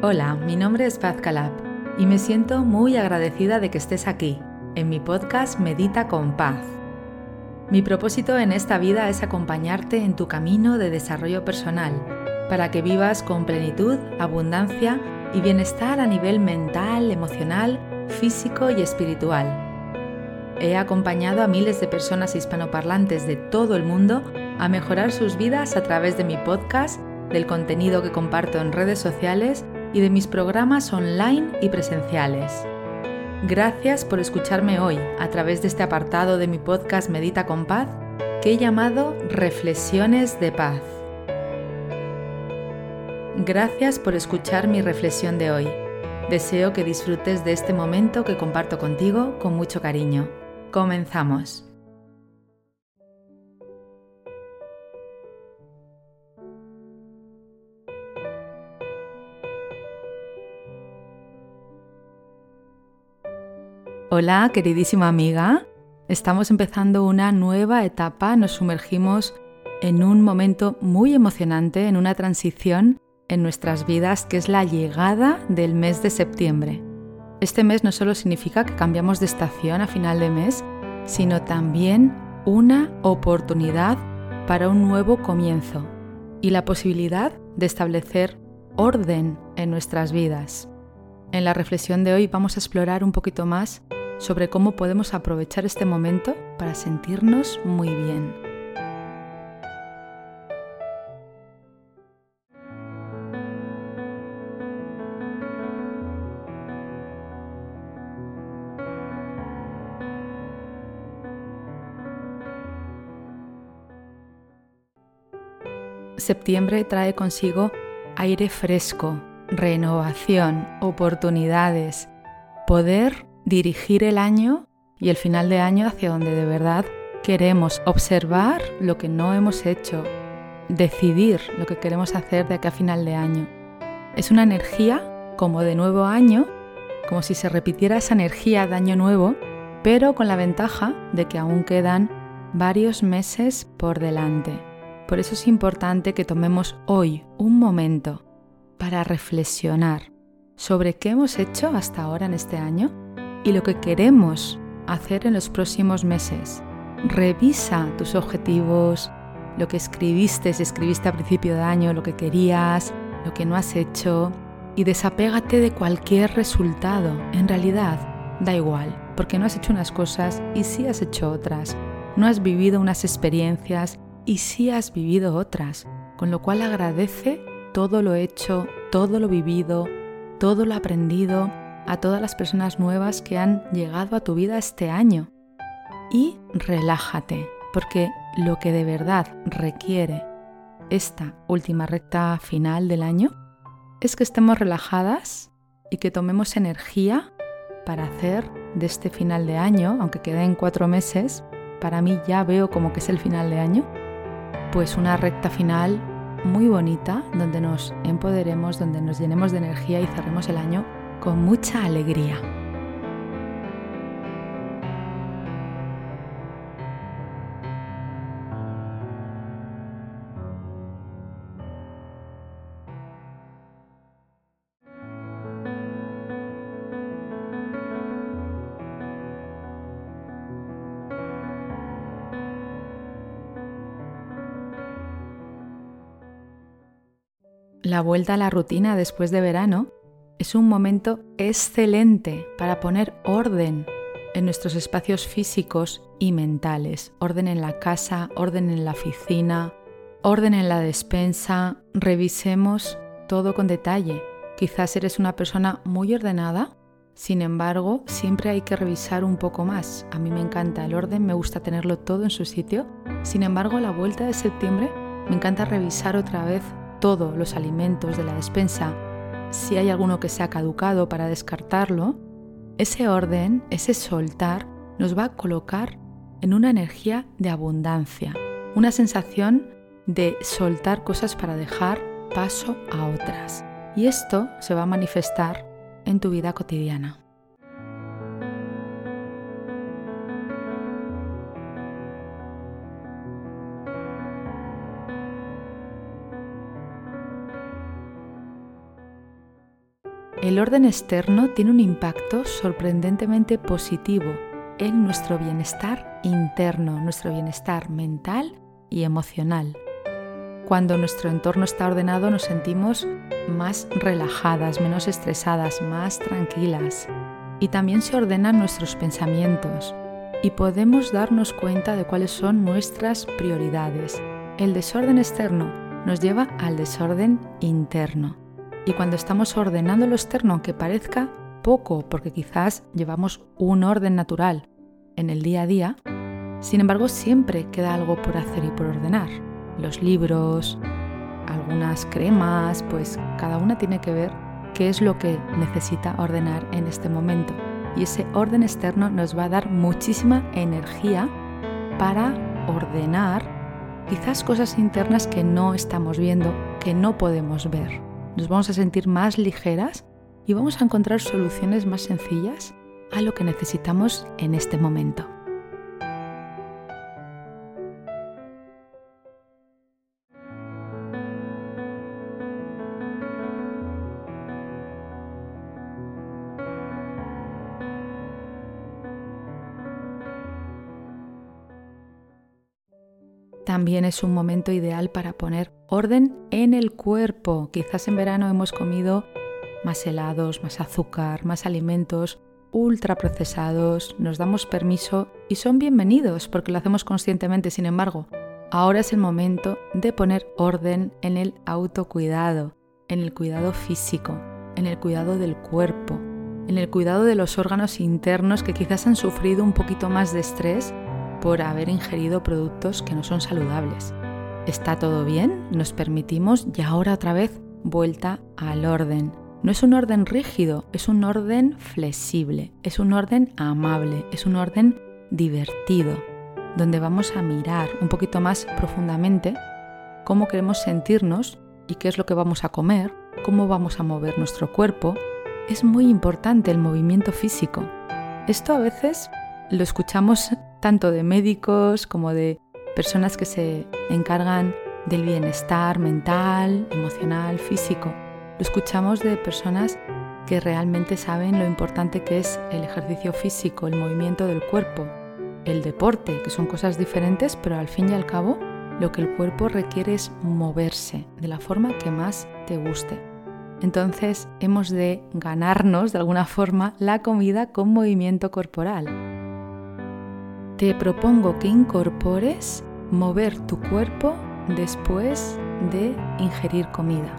Hola, mi nombre es Paz Calab y me siento muy agradecida de que estés aquí, en mi podcast Medita con Paz. Mi propósito en esta vida es acompañarte en tu camino de desarrollo personal, para que vivas con plenitud, abundancia y bienestar a nivel mental, emocional, físico y espiritual. He acompañado a miles de personas hispanoparlantes de todo el mundo a mejorar sus vidas a través de mi podcast, del contenido que comparto en redes sociales y de mis programas online y presenciales. Gracias por escucharme hoy a través de este apartado de mi podcast Medita con Paz que he llamado Reflexiones de Paz. Gracias por escuchar mi reflexión de hoy. Deseo que disfrutes de este momento que comparto contigo con mucho cariño. Comenzamos. Hola, queridísima amiga. Estamos empezando una nueva etapa, nos sumergimos en un momento muy emocionante, en una transición en nuestras vidas, que es la llegada del mes de septiembre. Este mes no solo significa que cambiamos de estación a final de mes, sino también una oportunidad para un nuevo comienzo y la posibilidad de establecer orden en nuestras vidas. En la reflexión de hoy vamos a explorar un poquito más sobre cómo podemos aprovechar este momento para sentirnos muy bien. Septiembre trae consigo aire fresco, renovación, oportunidades, poder dirigir el año y el final de año hacia donde de verdad queremos observar lo que no hemos hecho, decidir lo que queremos hacer de aquí a final de año. Es una energía como de nuevo año, como si se repitiera esa energía de año nuevo, pero con la ventaja de que aún quedan varios meses por delante. Por eso es importante que tomemos hoy un momento para reflexionar sobre qué hemos hecho hasta ahora en este año y lo que queremos hacer en los próximos meses. Revisa tus objetivos, lo que escribiste, si escribiste a principio de año, lo que querías, lo que no has hecho y desapégate de cualquier resultado. En realidad, da igual, porque no has hecho unas cosas y sí has hecho otras. No has vivido unas experiencias y sí has vivido otras. Con lo cual agradece todo lo hecho, todo lo vivido, todo lo aprendido a todas las personas nuevas que han llegado a tu vida este año. Y relájate, porque lo que de verdad requiere esta última recta final del año es que estemos relajadas y que tomemos energía para hacer de este final de año, aunque queden cuatro meses, para mí ya veo como que es el final de año, pues una recta final muy bonita donde nos empoderemos, donde nos llenemos de energía y cerremos el año con mucha alegría. La vuelta a la rutina después de verano es un momento excelente para poner orden en nuestros espacios físicos y mentales. Orden en la casa, orden en la oficina, orden en la despensa. Revisemos todo con detalle. Quizás eres una persona muy ordenada, sin embargo, siempre hay que revisar un poco más. A mí me encanta el orden, me gusta tenerlo todo en su sitio. Sin embargo, a la vuelta de septiembre me encanta revisar otra vez todos los alimentos de la despensa, si hay alguno que se ha caducado para descartarlo, ese orden, ese soltar, nos va a colocar en una energía de abundancia, una sensación de soltar cosas para dejar paso a otras. Y esto se va a manifestar en tu vida cotidiana. El orden externo tiene un impacto sorprendentemente positivo en nuestro bienestar interno, nuestro bienestar mental y emocional. Cuando nuestro entorno está ordenado nos sentimos más relajadas, menos estresadas, más tranquilas. Y también se ordenan nuestros pensamientos y podemos darnos cuenta de cuáles son nuestras prioridades. El desorden externo nos lleva al desorden interno. Y cuando estamos ordenando lo externo, aunque parezca poco, porque quizás llevamos un orden natural en el día a día, sin embargo siempre queda algo por hacer y por ordenar. Los libros, algunas cremas, pues cada una tiene que ver qué es lo que necesita ordenar en este momento. Y ese orden externo nos va a dar muchísima energía para ordenar quizás cosas internas que no estamos viendo, que no podemos ver. Nos vamos a sentir más ligeras y vamos a encontrar soluciones más sencillas a lo que necesitamos en este momento. También es un momento ideal para poner orden en el cuerpo. Quizás en verano hemos comido más helados, más azúcar, más alimentos ultraprocesados, nos damos permiso y son bienvenidos porque lo hacemos conscientemente. Sin embargo, ahora es el momento de poner orden en el autocuidado, en el cuidado físico, en el cuidado del cuerpo, en el cuidado de los órganos internos que quizás han sufrido un poquito más de estrés por haber ingerido productos que no son saludables. ¿Está todo bien? Nos permitimos y ahora otra vez vuelta al orden no es un orden rígido, es un orden flexible, es un orden amable, es un orden divertido, donde vamos a mirar un poquito más profundamente cómo queremos sentirnos y qué es lo que vamos a comer, cómo vamos a mover nuestro cuerpo. Es muy importante el movimiento físico. Esto a veces lo escuchamos tanto de médicos como de personas que se encargan del bienestar mental, emocional, físico. Lo escuchamos de personas que realmente saben lo importante que es el ejercicio físico, el movimiento del cuerpo, el deporte, que son cosas diferentes, pero al fin y al cabo lo que el cuerpo requiere es moverse de la forma que más te guste. Entonces hemos de ganarnos de alguna forma la comida con movimiento corporal. Te propongo que incorpores mover tu cuerpo después de ingerir comida.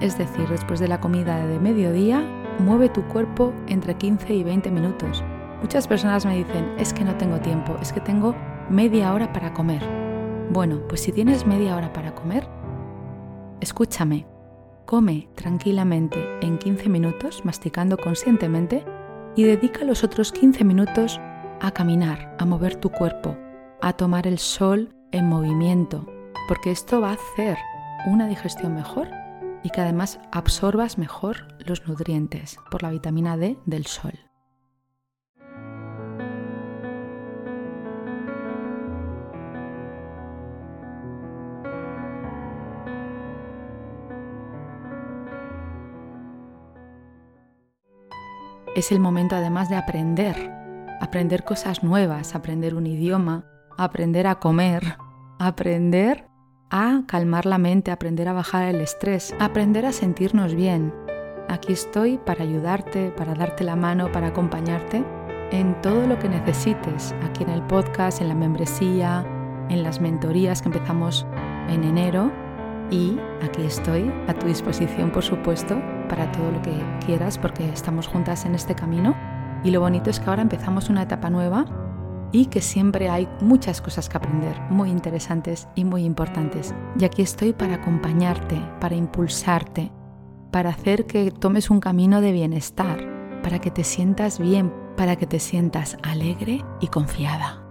Es decir, después de la comida de mediodía, mueve tu cuerpo entre 15 y 20 minutos. Muchas personas me dicen, es que no tengo tiempo, es que tengo media hora para comer. Bueno, pues si tienes media hora para comer, escúchame, come tranquilamente en 15 minutos, masticando conscientemente, y dedica los otros 15 minutos a caminar, a mover tu cuerpo, a tomar el sol en movimiento, porque esto va a hacer una digestión mejor y que además absorbas mejor los nutrientes por la vitamina D del sol. Es el momento además de aprender, aprender cosas nuevas, aprender un idioma, aprender a comer, aprender a calmar la mente, aprender a bajar el estrés, aprender a sentirnos bien. Aquí estoy para ayudarte, para darte la mano, para acompañarte en todo lo que necesites, aquí en el podcast, en la membresía, en las mentorías que empezamos en enero y aquí estoy a tu disposición, por supuesto, para todo lo que quieras porque estamos juntas en este camino y lo bonito es que ahora empezamos una etapa nueva y que siempre hay muchas cosas que aprender, muy interesantes y muy importantes. Y aquí estoy para acompañarte, para impulsarte, para hacer que tomes un camino de bienestar, para que te sientas bien, para que te sientas alegre y confiada.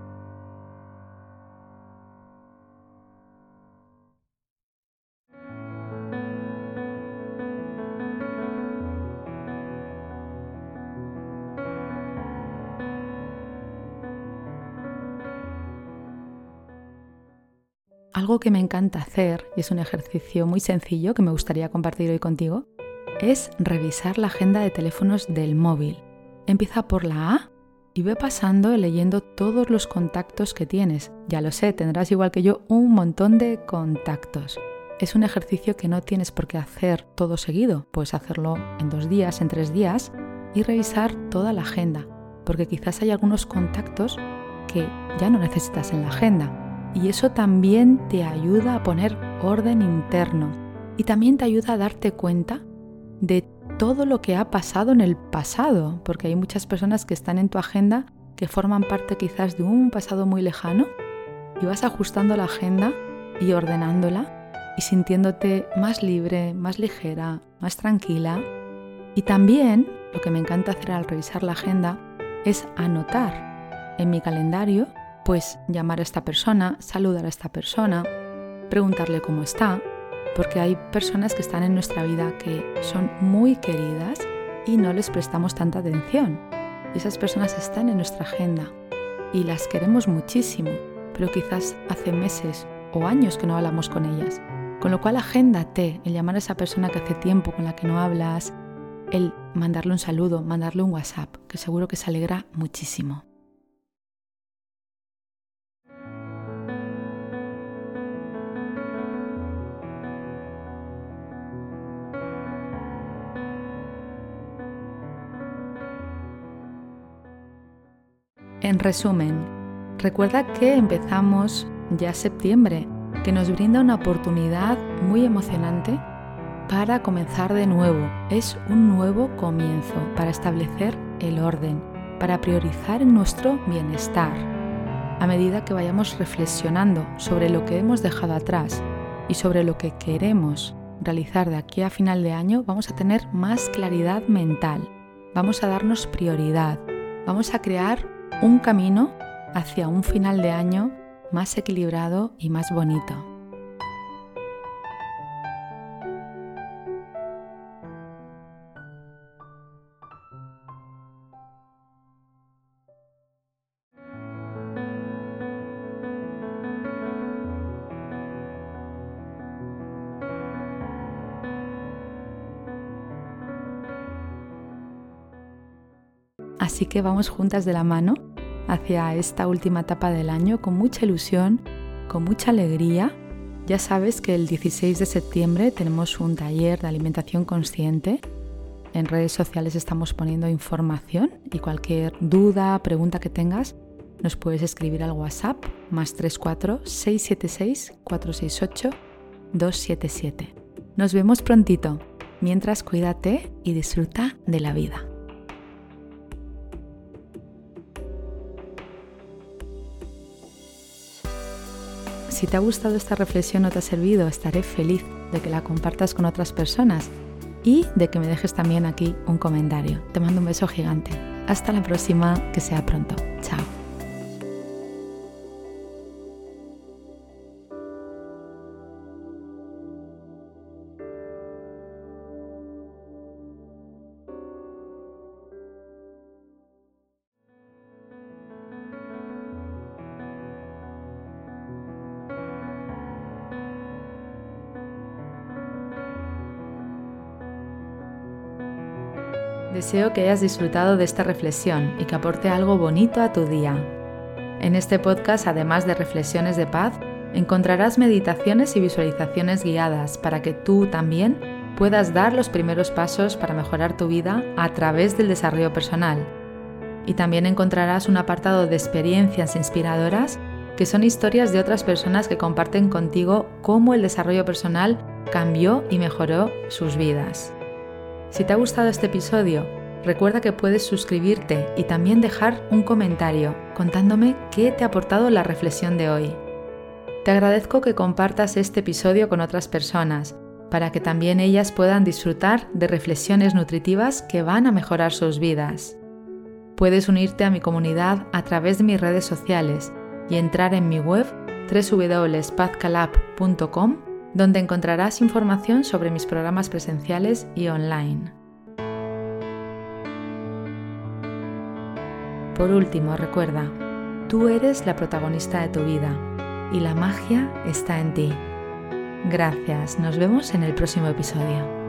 Algo que me encanta hacer, y es un ejercicio muy sencillo que me gustaría compartir hoy contigo, es revisar la agenda de teléfonos del móvil. Empieza por la A y ve pasando leyendo todos los contactos que tienes. Ya lo sé, tendrás igual que yo un montón de contactos. Es un ejercicio que no tienes por qué hacer todo seguido, puedes hacerlo en dos días, en tres días y revisar toda la agenda, porque quizás hay algunos contactos que ya no necesitas en la agenda y eso también te ayuda a poner orden interno y también te ayuda a darte cuenta de todo lo que ha pasado en el pasado, porque hay muchas personas que están en tu agenda que forman parte quizás de un pasado muy lejano y vas ajustando la agenda y ordenándola y sintiéndote más libre, más ligera, más tranquila. Y también lo que me encanta hacer al revisar la agenda es anotar en mi calendario, pues llamar a esta persona, saludar a esta persona, preguntarle cómo está, porque hay personas que están en nuestra vida que son muy queridas y no les prestamos tanta atención. esas personas están en nuestra agenda y las queremos muchísimo, pero quizás hace meses o años que no hablamos con ellas. Con lo cual agéndate el llamar a esa persona que hace tiempo con la que no hablas, el mandarle un saludo, mandarle un WhatsApp, que seguro que se alegra muchísimo. En resumen, recuerda que empezamos ya septiembre, que nos brinda una oportunidad muy emocionante para comenzar de nuevo. Es un nuevo comienzo para establecer el orden, para priorizar nuestro bienestar. A medida que vayamos reflexionando sobre lo que hemos dejado atrás y sobre lo que queremos realizar de aquí a final de año, vamos a tener más claridad mental, vamos a darnos prioridad, vamos a crear un camino hacia un final de año más equilibrado y más bonito. Así que vamos juntas de la mano hacia esta última etapa del año con mucha ilusión, con mucha alegría. Ya sabes que el 16 de septiembre tenemos un taller de alimentación consciente. En redes sociales estamos poniendo información y cualquier duda, pregunta que tengas, nos puedes escribir al WhatsApp más 34 676 468 277. Nos vemos prontito. Mientras cuídate y disfruta de la vida. Si te ha gustado esta reflexión o te ha servido, estaré feliz de que la compartas con otras personas y de que me dejes también aquí un comentario. Te mando un beso gigante. Hasta la próxima, que sea pronto. Chao. Deseo que hayas disfrutado de esta reflexión y que aporte algo bonito a tu día. En este podcast, además de reflexiones de paz, encontrarás meditaciones y visualizaciones guiadas para que tú también puedas dar los primeros pasos para mejorar tu vida a través del desarrollo personal. Y también encontrarás un apartado de experiencias inspiradoras que son historias de otras personas que comparten contigo cómo el desarrollo personal cambió y mejoró sus vidas. Si te ha gustado este episodio, recuerda que puedes suscribirte y también dejar un comentario contándome qué te ha aportado la reflexión de hoy. Te agradezco que compartas este episodio con otras personas para que también ellas puedan disfrutar de reflexiones nutritivas que van a mejorar sus vidas. Puedes unirte a mi comunidad a través de mis redes sociales y entrar en mi web www.pazcalab.com donde encontrarás información sobre mis programas presenciales y online. Por último, recuerda, tú eres la protagonista de tu vida y la magia está en ti. Gracias, nos vemos en el próximo episodio.